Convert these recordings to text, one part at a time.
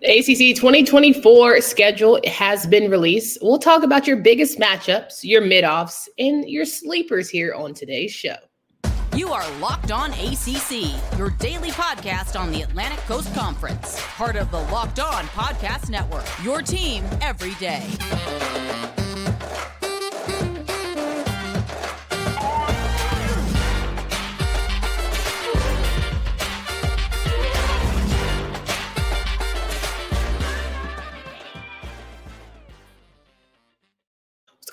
The ACC 2024 schedule has been released. We'll talk about your biggest matchups, your mid-offs, and your sleepers here on today's show. You are Locked On ACC, your daily podcast on the Atlantic Coast Conference, part of the Locked On Podcast Network. Your team every day.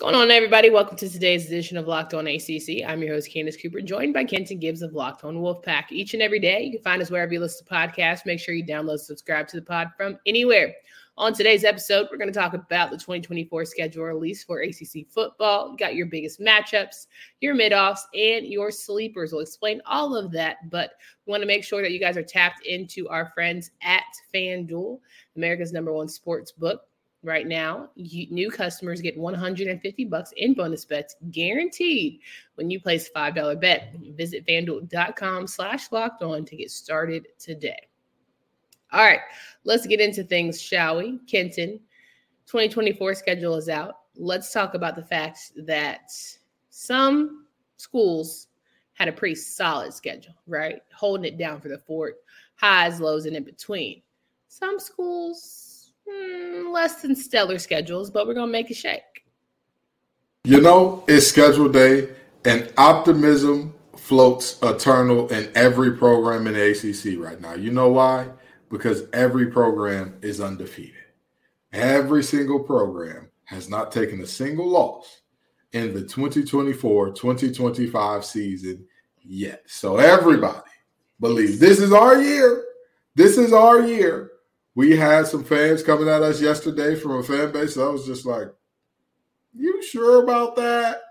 Going on, everybody? Welcome to today's edition of Locked On ACC. I'm your host, Candace Cooper, joined by Kenton Gibbs of Locked On Wolfpack. Each and every day, you can find us wherever you listen to podcasts. Make sure you download, subscribe to the pod from anywhere. On today's episode, we're going to talk about the 2024 schedule release for ACC football. You got your biggest matchups, your mid-offs, and your sleepers. We'll explain all of that, but we want to make sure that you guys are tapped into our friends at FanDuel, America's number one sports book right now you, new customers get 150 bucks in bonus bets guaranteed when you place a $5 bet. Visit fanduel.com slash locked on to get started today. All right let's get into things shall we? Kenton 2024 schedule is out. Let's talk about the fact that some schools had a pretty solid schedule right? Holding it down for the fort highs lows and in between. Some schools mm, less than stellar schedules, but we're gonna make a shake. You know, it's schedule day, and optimism floats eternal in every program in the ACC right now. You know why? Because every program is undefeated. Every single program has not taken a single loss in the 2024 2025 season yet. So, everybody believes this is our year. This is our year we had some fans coming at us yesterday from a fan base. I was just like, "You sure about that?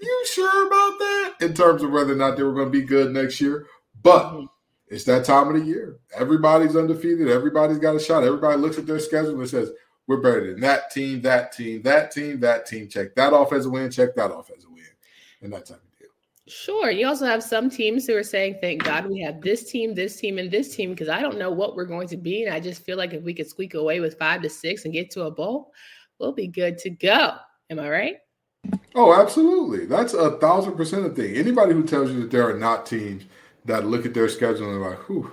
You sure about that?" In terms of whether or not they were going to be good next year, but mm-hmm. it's that time of the year. Everybody's undefeated. Everybody's got a shot. Everybody looks at their schedule and says, "We're better than that team, that team, that team, that team." Check that off as a win. Check that off as a win, and that type of Sure. You also have some teams who are saying, thank God we have this team, this team, and this team, because I don't know what we're going to be. And I just feel like if we could squeak away with five to six and get to a bowl, we'll be good to go. Am I right? Oh, absolutely. That's a thousand percent a thing. Anybody who tells you that there are not teams that look at their schedule and are like, whew,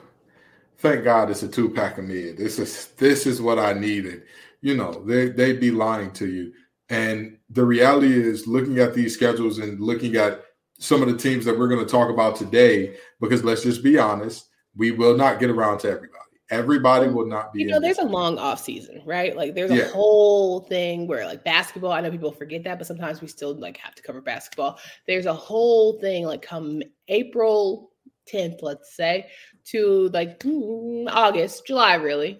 thank God it's a two pack of mid. This is this is what I needed. You know, they they'd be lying to you. And the reality is looking at these schedules and looking at some of the teams that we're going to talk about today because let's just be honest, we will not get around to everybody. Everybody will not be. You know, there's a long off season, right? Like there's a whole thing where like basketball. I know people forget that, but sometimes we still like have to cover basketball. There's a whole thing like come April 10th, let's say, to like mm, August, July, really,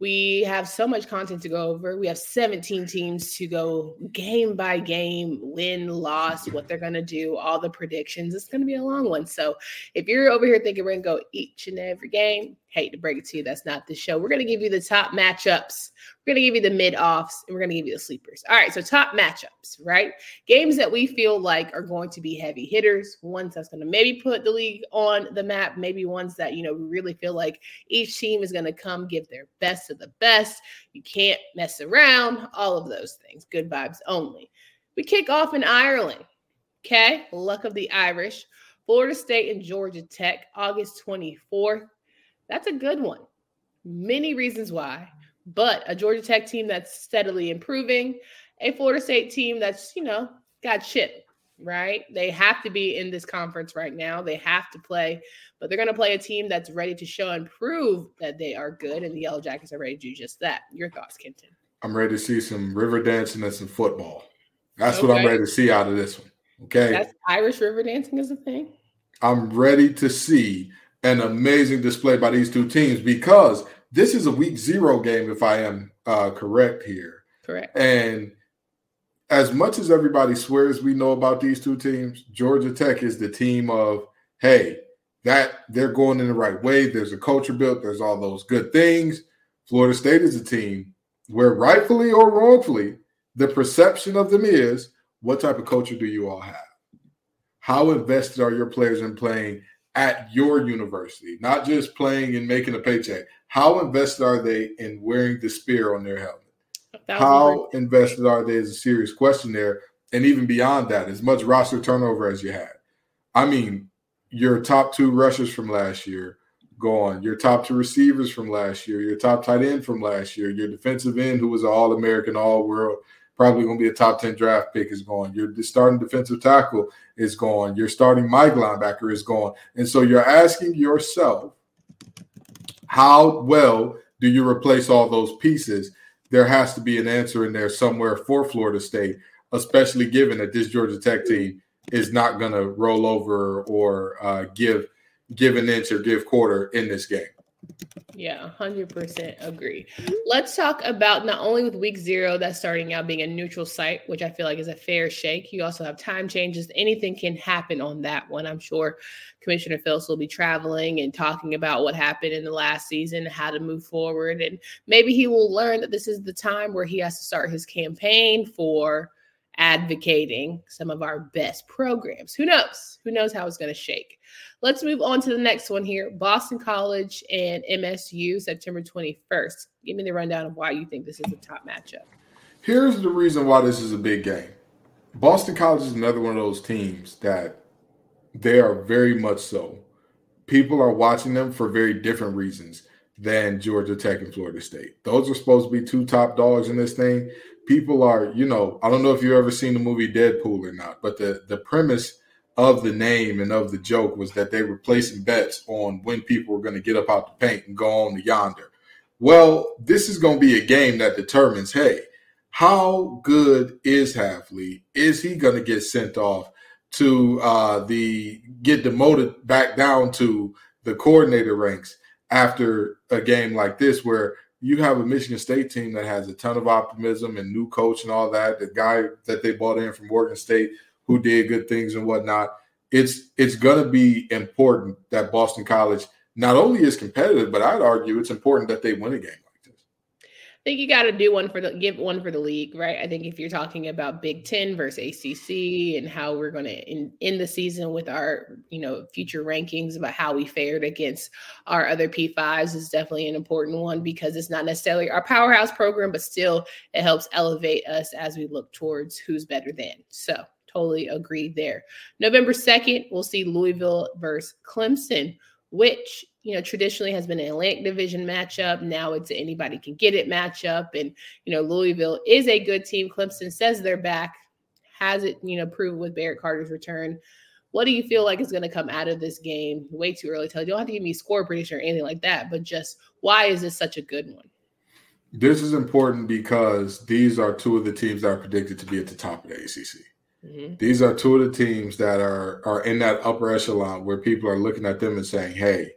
we have so much content to go over. We have 17 teams to go game by game, win, loss, what they're going to do, all the predictions. It's going to be a long one. So if you're over here thinking we're going to go each and every game, hate to break it to you, that's not the show. We're going to give you the top matchups. We're going to give you the mid offs, and we're going to give you the sleepers. All right, so top matchups, right? Games that we feel like are going to be heavy hitters, ones that's going to maybe put the league on the map, maybe ones that, you know, we really feel like each team is going to come give their best of the best. You can't mess around, all of those things. Good vibes only. We kick off in Ireland. Okay, luck of the Irish. Florida State and Georgia Tech, August 24th. That's a good one. Many reasons why, but a Georgia Tech team that's steadily improving, a Florida State team that's, you know, got shit, right? They have to be in this conference right now. They have to play, but they're going to play a team that's ready to show and prove that they are good, and the Yellow Jackets are ready to do just that. Your thoughts, Kenton? I'm ready to see some river dancing and some football. That's okay. what I'm ready to see out of this one. Okay. That's Irish river dancing is a thing. I'm ready to see an amazing display by these two teams because this is a week zero game, if I am uh, correct here. Correct. And as much as everybody swears we know about these two teams, Georgia Tech is the team of, hey, that they're going in the right way. There's a culture built, there's all those good things. Florida State is a team where, rightfully or wrongfully, the perception of them is what type of culture do you all have? How invested are your players in playing at your university, not just playing and making a paycheck. How invested are they in wearing the spear on their helmet? How invested are they is a serious question there. And even beyond that, as much roster turnover as you had. I mean, your top two rushers from last year gone, your top two receivers from last year, your top tight end from last year, your defensive end who was an all American, all world, probably going to be a top 10 draft pick is gone. Your starting defensive tackle is gone. Your starting Mike linebacker is gone. And so you're asking yourself, how well do you replace all those pieces? There has to be an answer in there somewhere for Florida State, especially given that this Georgia Tech team is not going to roll over or uh, give give an inch or give quarter in this game. Yeah, 100% agree. Let's talk about not only with week zero, that's starting out being a neutral site, which I feel like is a fair shake. You also have time changes. Anything can happen on that one. I'm sure Commissioner Phillips will be traveling and talking about what happened in the last season, how to move forward. And maybe he will learn that this is the time where he has to start his campaign for advocating some of our best programs. Who knows? Who knows how it's going to shake? Let's move on to the next one here Boston College and MSU, September 21st. Give me the rundown of why you think this is a top matchup. Here's the reason why this is a big game Boston College is another one of those teams that they are very much so. People are watching them for very different reasons than Georgia Tech and Florida State. Those are supposed to be two top dogs in this thing. People are, you know, I don't know if you've ever seen the movie Deadpool or not, but the the premise of the name and of the joke was that they were placing bets on when people were going to get up out the paint and go on to yonder. Well, this is going to be a game that determines hey, how good is Hafley? Is he going to get sent off to uh, the get demoted back down to the coordinator ranks after a game like this where you have a Michigan State team that has a ton of optimism and new coach and all that. The guy that they brought in from Oregon State who did good things and whatnot. It's it's going to be important that Boston College not only is competitive, but I'd argue it's important that they win a game like this. I think you got to do one for the give one for the league, right? I think if you're talking about Big Ten versus ACC and how we're going to end, the season with our you know future rankings about how we fared against our other P5s is definitely an important one because it's not necessarily our powerhouse program, but still it helps elevate us as we look towards who's better than. So totally agree there. November 2nd, we'll see Louisville versus Clemson, which you know traditionally has been an Atlantic Division matchup. Now it's anybody can get it matchup, and you know Louisville is a good team. Clemson says they're back, has it you know proved with Barrett Carter's return. What do you feel like is going to come out of this game? Way too early to tell. You don't have to give me score prediction or anything like that, but just why is this such a good one? This is important because these are two of the teams that are predicted to be at the top of the ACC. Mm-hmm. These are two of the teams that are are in that upper echelon where people are looking at them and saying, "Hey,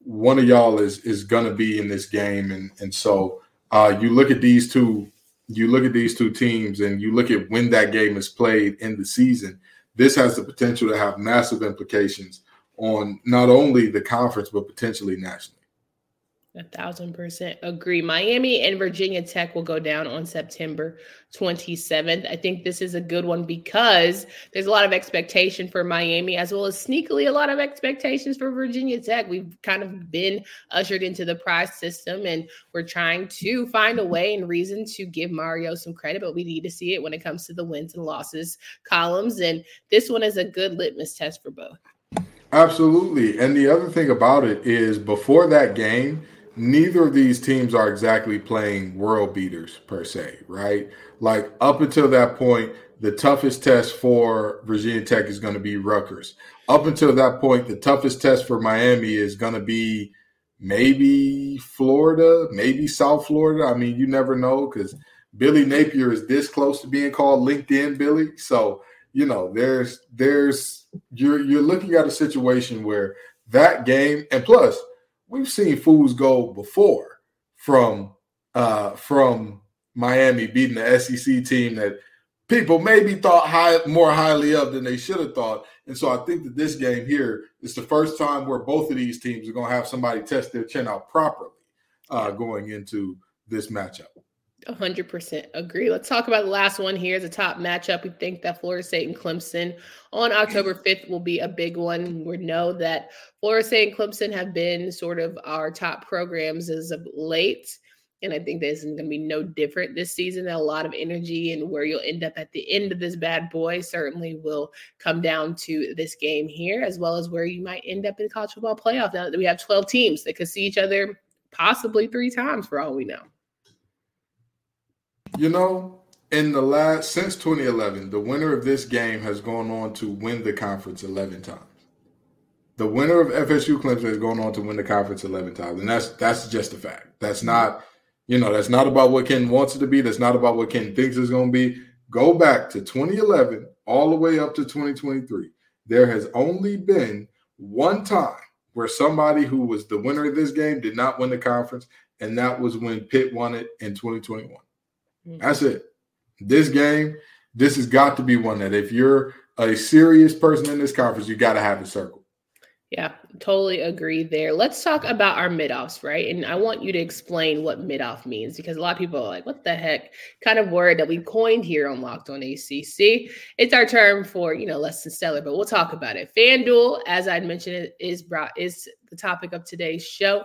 one of y'all is is gonna be in this game," and and so uh, you look at these two, you look at these two teams, and you look at when that game is played in the season. This has the potential to have massive implications on not only the conference but potentially nationally. A thousand percent agree. Miami and Virginia Tech will go down on September 27th. I think this is a good one because there's a lot of expectation for Miami as well as sneakily a lot of expectations for Virginia Tech. We've kind of been ushered into the prize system and we're trying to find a way and reason to give Mario some credit, but we need to see it when it comes to the wins and losses columns. And this one is a good litmus test for both. Absolutely. And the other thing about it is before that game, neither of these teams are exactly playing world beaters per se, right? Like up until that point, the toughest test for Virginia Tech is going to be Rutgers. Up until that point, the toughest test for Miami is going to be maybe Florida, maybe South Florida. I mean, you never know because Billy Napier is this close to being called LinkedIn Billy. So, you know, there's there's you're you're looking at a situation where that game and plus we've seen fools go before from uh, from Miami beating the SEC team that people maybe thought high, more highly of than they should have thought. And so I think that this game here is the first time where both of these teams are going to have somebody test their chin out properly uh, going into this matchup. 100% agree. Let's talk about the last one here. The top matchup. We think that Florida State and Clemson on October 5th will be a big one. We know that Florida State and Clemson have been sort of our top programs as of late. And I think this is going to be no different this season. A lot of energy and where you'll end up at the end of this bad boy certainly will come down to this game here, as well as where you might end up in the college football playoff. Now that we have 12 teams that could see each other possibly three times for all we know. You know, in the last since 2011, the winner of this game has gone on to win the conference 11 times. The winner of FSU Clemson has gone on to win the conference 11 times, and that's that's just a fact. That's not, you know, that's not about what Ken wants it to be. That's not about what Ken thinks it's going to be. Go back to 2011 all the way up to 2023. There has only been one time where somebody who was the winner of this game did not win the conference, and that was when Pitt won it in 2021. Mm. That's it. This game, this has got to be one that if you're a serious person in this conference, you got to have a circle. Yeah, totally agree there. Let's talk about our mid-offs, right? And I want you to explain what mid-off means because a lot of people are like, what the heck? Kind of word that we coined here on Locked On ACC. It's our term for, you know, less than stellar, but we'll talk about it. FanDuel, as I mentioned, is brought is the topic of today's show.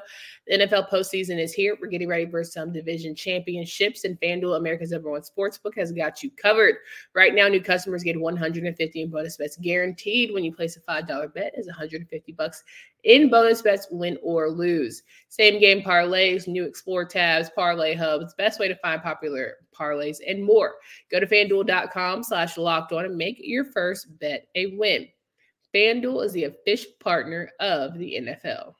The NFL postseason is here. We're getting ready for some division championships, and FanDuel, America's number one sportsbook, has got you covered. Right now, new customers get 150 in bonus bets guaranteed when you place a $5 bet is 150 bucks in bonus bets, win or lose. Same game parlays, new explore tabs, parlay hubs, best way to find popular parlays, and more. Go to fanduel.com slash locked on and make your first bet a win. FanDuel is the official partner of the NFL.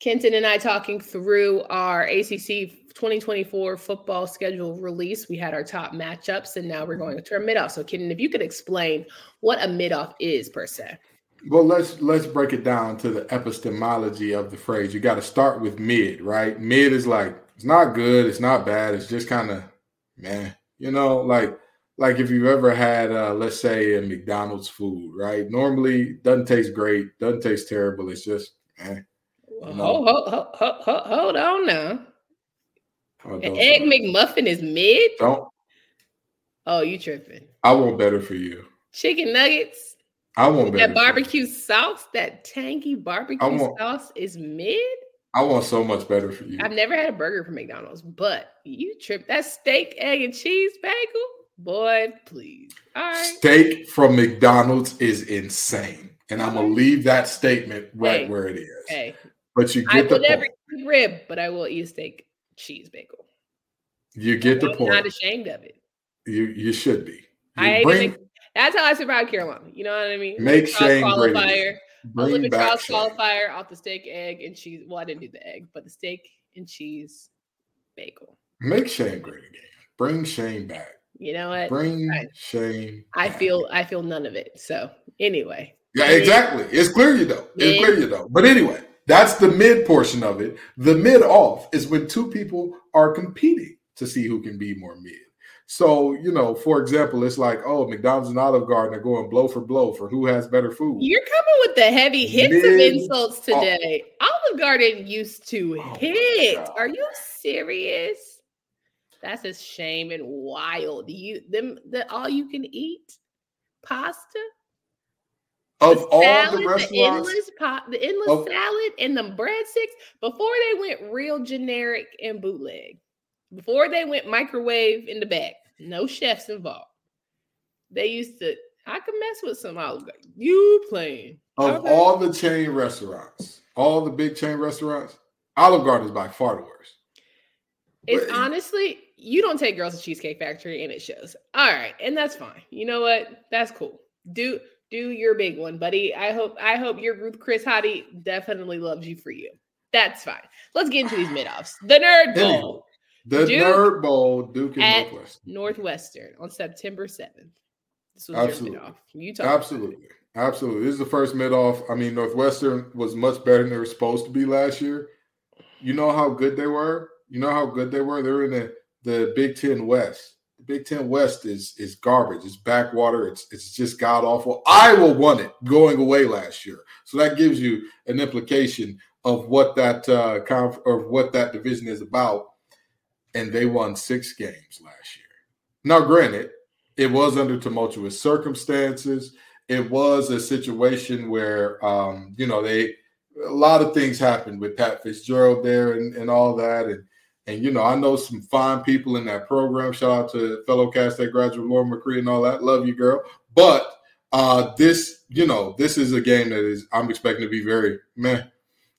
Kenton and I talking through our ACC 2024 football schedule release. We had our top matchups, and now we're going to our mid-off. So, Kenton, if you could explain what a mid-off is per se. Well, let's let's break it down to the epistemology of the phrase. You got to start with mid, right? Mid is like it's not good, it's not bad, it's just kind of man, you know, like like if you've ever had uh, let's say a McDonald's food, right? Normally doesn't taste great, doesn't taste terrible, it's just man. You know? hold, hold, hold, hold, on now. Oh, egg McMuffin is mid. Don't. Oh, you tripping? I want better for you. Chicken nuggets. I want that barbecue sauce. That tangy barbecue want, sauce is mid. I want so much better for you. I've never had a burger from McDonald's, but you trip that steak, egg, and cheese bagel, boy. Please, all right. Steak from McDonald's is insane, and I'm gonna leave that statement right hey, where it is. Hey, but you get I will never eat rib, but I will eat a steak cheese bagel. You get the point. Not ashamed of it. You you should be. You I bring, that's how I survived Carolina. You know what I mean? Make Shane qualifier. Bring a back qualifier off the steak, egg, and cheese. Well, I didn't do the egg, but the steak and cheese bagel. Make Shane great again. Bring Shane back. You know what? Bring I, Shane. I feel I feel none of it. So anyway. Yeah, exactly. It's clear you don't. It's clear you don't. But anyway, that's the mid portion of it. The mid off is when two people are competing to see who can be more mid. So, you know, for example, it's like, oh, McDonald's and Olive Garden are going blow for blow for who has better food. You're coming with the heavy hits mid- of insults oh. today. Olive Garden used to oh hit. Are you serious? That's a shame and wild. You them the all you can eat pasta of the all salad, the restaurants, the endless pop, the endless of, salad, and the breadsticks before they went real generic and bootleg, before they went microwave in the back, no chefs involved. They used to. I could mess with some Olive Garden. You playing of okay. all the chain restaurants, all the big chain restaurants, Olive Garden is by far the worst. It's but, honestly, you don't take girls to Cheesecake Factory and it shows. All right, and that's fine. You know what? That's cool. Do do your big one, buddy. I hope I hope your Ruth Chris Hottie definitely loves you for you. That's fine. Let's get into these mid-offs. The Nerd Bowl. The Duke Nerd Bowl, Duke and at Northwestern. Northwestern on September 7th. This was Absolutely. your talk Absolutely. Absolutely. This is the first mid-off. I mean, Northwestern was much better than they were supposed to be last year. You know how good they were? You know how good they were? They were in the, the Big Ten West. The Big Ten West is is garbage. It's backwater. It's it's just god awful. Iowa won it going away last year, so that gives you an implication of what that uh, conf- or what that division is about. And they won six games last year. Now, granted, it was under tumultuous circumstances. It was a situation where, um, you know, they a lot of things happened with Pat Fitzgerald there and, and all that. And and you know, I know some fine people in that program. Shout out to fellow cast that graduate Laura McCree and all that. Love you, girl. But uh this, you know, this is a game that is I'm expecting to be very meh.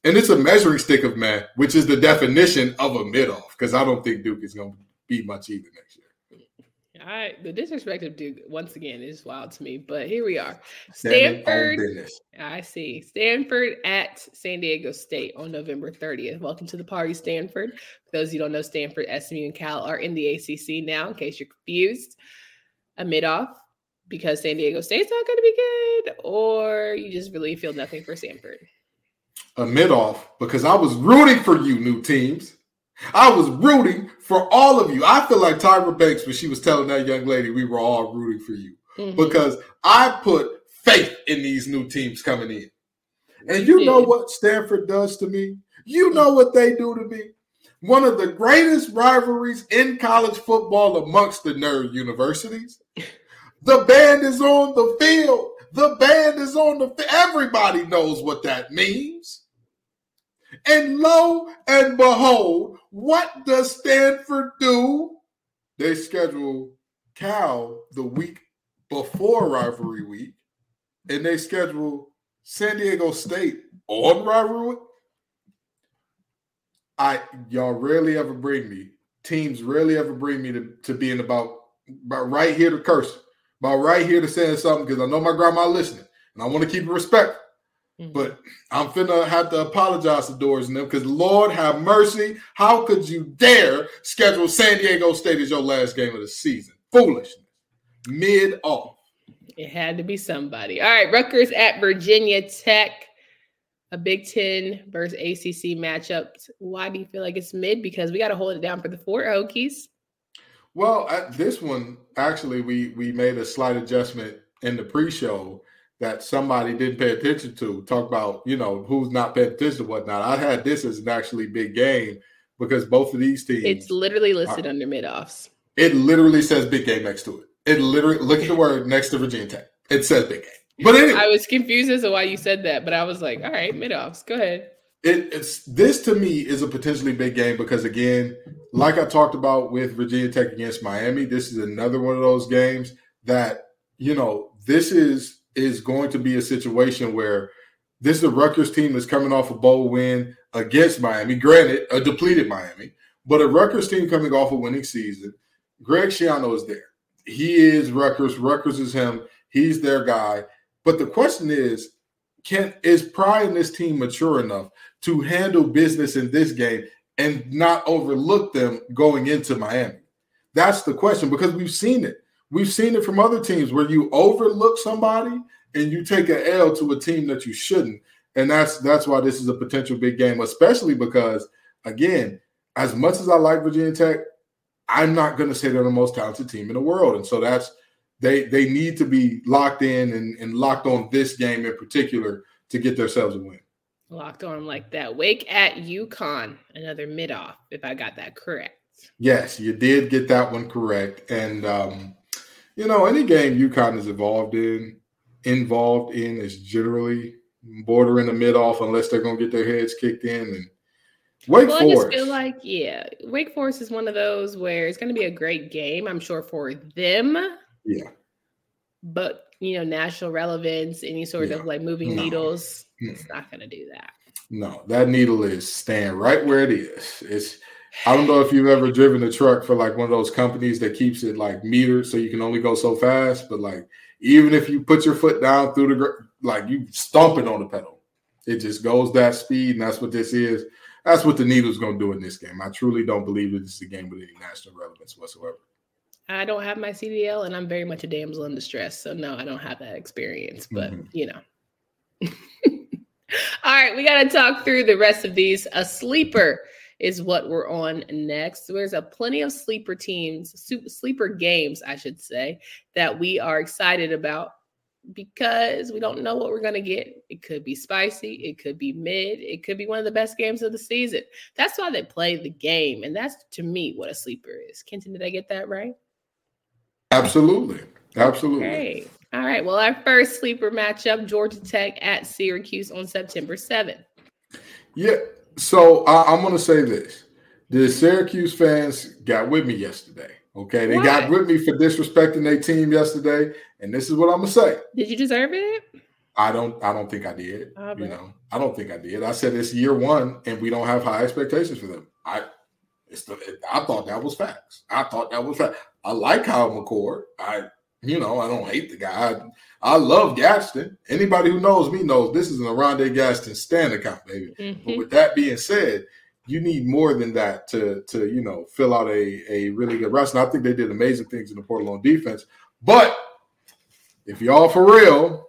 And it's a measuring stick of meh, which is the definition of a mid off, because I don't think Duke is gonna be much either next year. I the disrespect of Duke once again is wild to me, but here we are. Stanford. I see. Stanford at San Diego State on November 30th. Welcome to the party, Stanford. For those you don't know, Stanford, SMU, and Cal are in the ACC now, in case you're confused. A mid off because San Diego State's not going to be good, or you just really feel nothing for Stanford? A mid off because I was rooting for you, new teams. I was rooting for all of you. I feel like Tyra Banks when she was telling that young lady we were all rooting for you mm-hmm. because I put faith in these new teams coming in. And you know what Stanford does to me? You know what they do to me? One of the greatest rivalries in college football amongst the nerd universities. The band is on the field. The band is on the. Everybody knows what that means. And lo and behold, what does Stanford do? They schedule Cal the week before rivalry week, and they schedule San Diego State on rivalry. I y'all rarely ever bring me teams rarely ever bring me to, to being about right here to curse about right here to saying something because I know my grandma listening and I want to keep it respectful. Mm-hmm. But I'm finna have to apologize to Doors and them because Lord have mercy. How could you dare schedule San Diego State as your last game of the season? Foolishness. Mid off. It had to be somebody. All right, Rutgers at Virginia Tech. A Big Ten versus ACC matchup. Why do you feel like it's mid? Because we got to hold it down for the four Hokies. Well, at this one, actually, we we made a slight adjustment in the pre-show that somebody didn't pay attention to. Talk about, you know, who's not paying attention to whatnot. I had this as an actually big game because both of these teams. It's literally listed are, under mid offs. It literally says big game next to it. It literally look at the word next to Virginia Tech. It says big game. But anyway, I was confused as to why you said that, but I was like, all right, mid offs. Go ahead. It, it's this to me is a potentially big game because again, like I talked about with Virginia Tech against Miami, this is another one of those games that you know this is is going to be a situation where this is a Rutgers team that's coming off a bowl win against Miami. Granted, a depleted Miami, but a Rutgers team coming off a winning season. Greg Schiano is there. He is Rutgers. Rutgers is him. He's their guy. But the question is, can is Pry and this team mature enough to handle business in this game and not overlook them going into Miami? That's the question because we've seen it. We've seen it from other teams where you overlook somebody and you take an L to a team that you shouldn't. And that's that's why this is a potential big game, especially because again, as much as I like Virginia Tech, I'm not going to say they're the most talented team in the world. And so that's they they need to be locked in and, and locked on this game in particular to get themselves a win. Locked on like that. Wake at UConn, another mid off, if I got that correct. Yes, you did get that one correct. And um, you know, any game UConn is involved in, involved in is generally bordering the mid off unless they're gonna get their heads kicked in and Wake well, Forest. I just feel like, yeah, Wake Forest is one of those where it's going to be a great game, I'm sure, for them. Yeah. But, you know, national relevance, any sort yeah. of like moving no. needles. It's not going to do that. No, that needle is staying right where it is. It's I don't know if you've ever driven a truck for like one of those companies that keeps it like metered so you can only go so fast. But like, even if you put your foot down through the, like you stomp it on the pedal, it just goes that speed. And that's what this is. That's what the needle's going to do in this game. I truly don't believe that it's a game with any national relevance whatsoever. I don't have my CDL and I'm very much a damsel in distress. So no, I don't have that experience, but mm-hmm. you know. All right, we got to talk through the rest of these. A sleeper is what we're on next. There's a plenty of sleeper teams, sleeper games, I should say, that we are excited about. because we don't know what we're going to get. It could be spicy, it could be mid, it could be one of the best games of the season. That's why they play the game. And that's to me what a sleeper is. Kenton, did I get that right? Absolutely. Absolutely. Okay. All right. Well, our first sleeper matchup Georgia Tech at Syracuse on September 7th. Yeah. So I, am going to say this the Syracuse fans got with me yesterday. Okay. They Why? got with me for disrespecting their team yesterday. And this is what I'm going to say. Did you deserve it? I don't. I don't think I did. Oh, you know, I don't think I did. I said it's year one, and we don't have high expectations for them. I, it's the. I thought that was facts. I thought that was fact. I like Kyle McCord. I you know, I don't hate the guy. I, I love Gadsden. Anybody who knows me knows this is an Oronde Gadsden stand account, baby. Mm-hmm. But with that being said, you need more than that to to you know fill out a a really good roster. And I think they did amazing things in the portal on defense. But if y'all for real,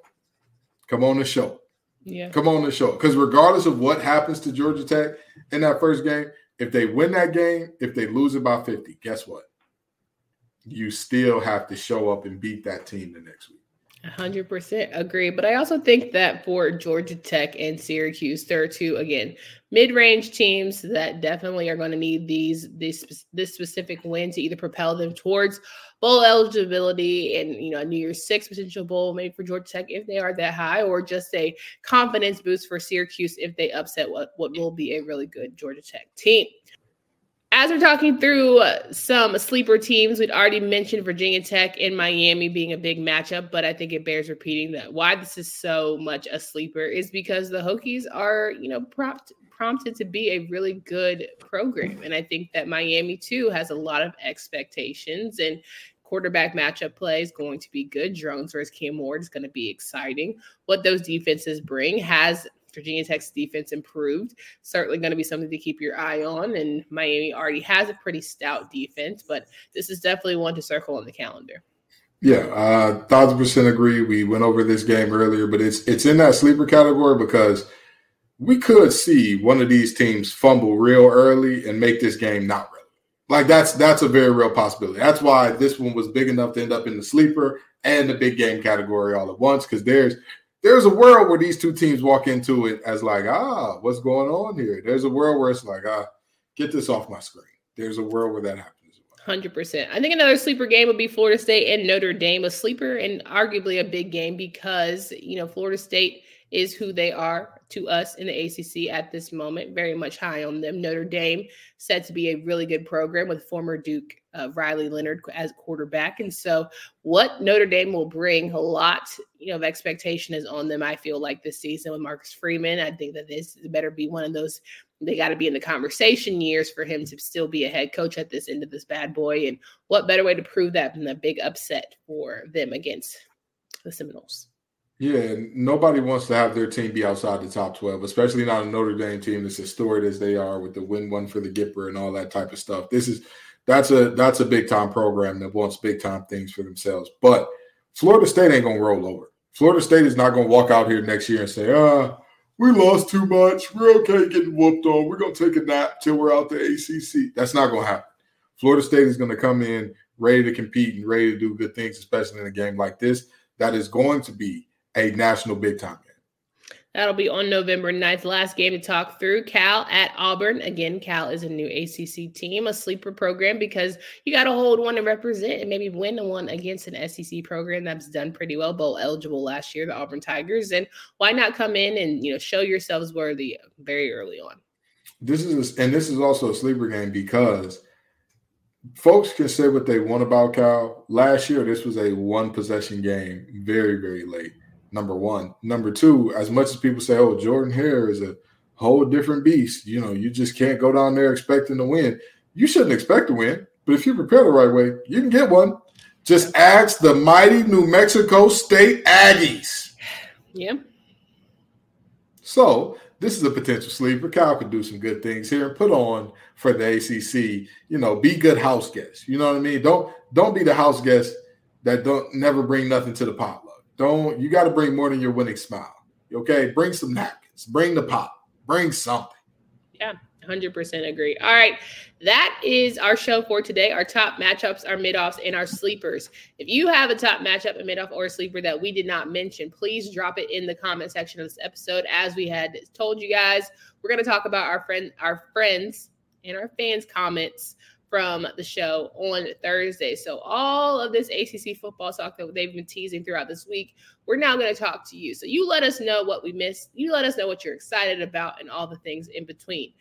come on the show. Yeah. Come on the show. Because regardless of what happens to Georgia Tech in that first game, if they win that game, if they lose it by 50, guess what? You still have to show up and beat that team the next week. 100% agree. But I also think that for Georgia Tech and Syracuse, there are two, again, mid range teams that definitely are going to need these this, this specific win to either propel them towards bowl eligibility and, you know, a New Year's Six potential bowl maybe for Georgia Tech if they are that high, or just a confidence boost for Syracuse if they upset what, what will be a really good Georgia Tech team as we're talking through uh, some sleeper teams, we'd already mentioned Virginia Tech and Miami being a big matchup, but I think it bears repeating that why this is so much a sleeper is because the Hokies are, you know, prompt, prompted to be a really good program. And I think that Miami, too, has a lot of expectations and quarterback matchup play is going to be good. Drones versus Cam Ward is going to be exciting. What those defenses bring has Virginia Tech's defense improved. Certainly going to be something to keep your eye on. And Miami already has a pretty stout defense, but this is definitely one to circle on the calendar. Yeah, uh, thousand percent agree. We went over this game earlier, but it's it's in that sleeper category because we could see one of these teams fumble real early and make this game not real. Like that's that's a very real possibility. That's why this one was big enough to end up in the sleeper and the big game category all at once because there's there's a world where these two teams walk into it as like, ah, what's going on here? There's a world where it's like, ah, get this off my screen. There's a world where that happens. Hundred percent. I think another sleeper game would be Florida State and Notre Dame. A sleeper and arguably a big game because you know Florida State is who they are to us in the ACC at this moment. Very much high on them. Notre Dame said to be a really good program with former Duke uh, Riley Leonard as quarterback. And so, what Notre Dame will bring, a lot you know of expectation is on them. I feel like this season with Marcus Freeman, I think that this better be one of those. They got to be in the conversation years for him to still be a head coach at this end of this bad boy. And what better way to prove that than a big upset for them against the Seminoles? Yeah, nobody wants to have their team be outside the top 12, especially not a Notre Dame team that's as storied as they are with the win one for the Gipper and all that type of stuff. This is that's a that's a big time program that wants big time things for themselves. But Florida State ain't gonna roll over. Florida State is not gonna walk out here next year and say, ah, we lost too much. We're okay getting whooped on. We're gonna take a nap till we're out the ACC. That's not gonna happen. Florida State is gonna come in ready to compete and ready to do good things, especially in a game like this. That is going to be a national big time game. That'll be on November 9th. Last game to talk through Cal at Auburn. Again, Cal is a new ACC team, a sleeper program because you got to hold one and represent and maybe win one against an SEC program that's done pretty well, bowl eligible last year, the Auburn Tigers. And why not come in and you know show yourselves worthy very early on? This is and this is also a sleeper game because folks can say what they want about Cal. Last year, this was a one possession game, very very late number one. Number two, as much as people say, oh, Jordan Hare is a whole different beast, you know, you just can't go down there expecting to win. You shouldn't expect to win, but if you prepare the right way, you can get one. Just ask the mighty New Mexico State Aggies. Yeah. So this is a potential sleeper. Cal could do some good things here and put on for the ACC. You know, be good house guests. You know what I mean? Don't don't be the house guest that don't never bring nothing to the potluck. Don't you got to bring more than your winning smile. Okay, bring some napkins, bring the pop, bring something. Yeah, 100% agree. All right. That is our show for today. Our top matchups, our mid-offs, and our sleepers. If you have a top matchup, a mid-off, or a sleeper that we did not mention, please drop it in the comment section of this episode. As we had told you guys, we're going to talk about our friend, our friends, and our fans' comments from the show on Thursday. So all of this ACC football talk that they've been teasing throughout this week, we're now going to talk to you. So you let us know what we missed. You let us know what you're excited about and all the things in between.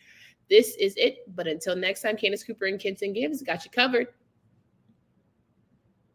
This is it. But until next time, Candace Cooper and Kenton Gibbs got you covered.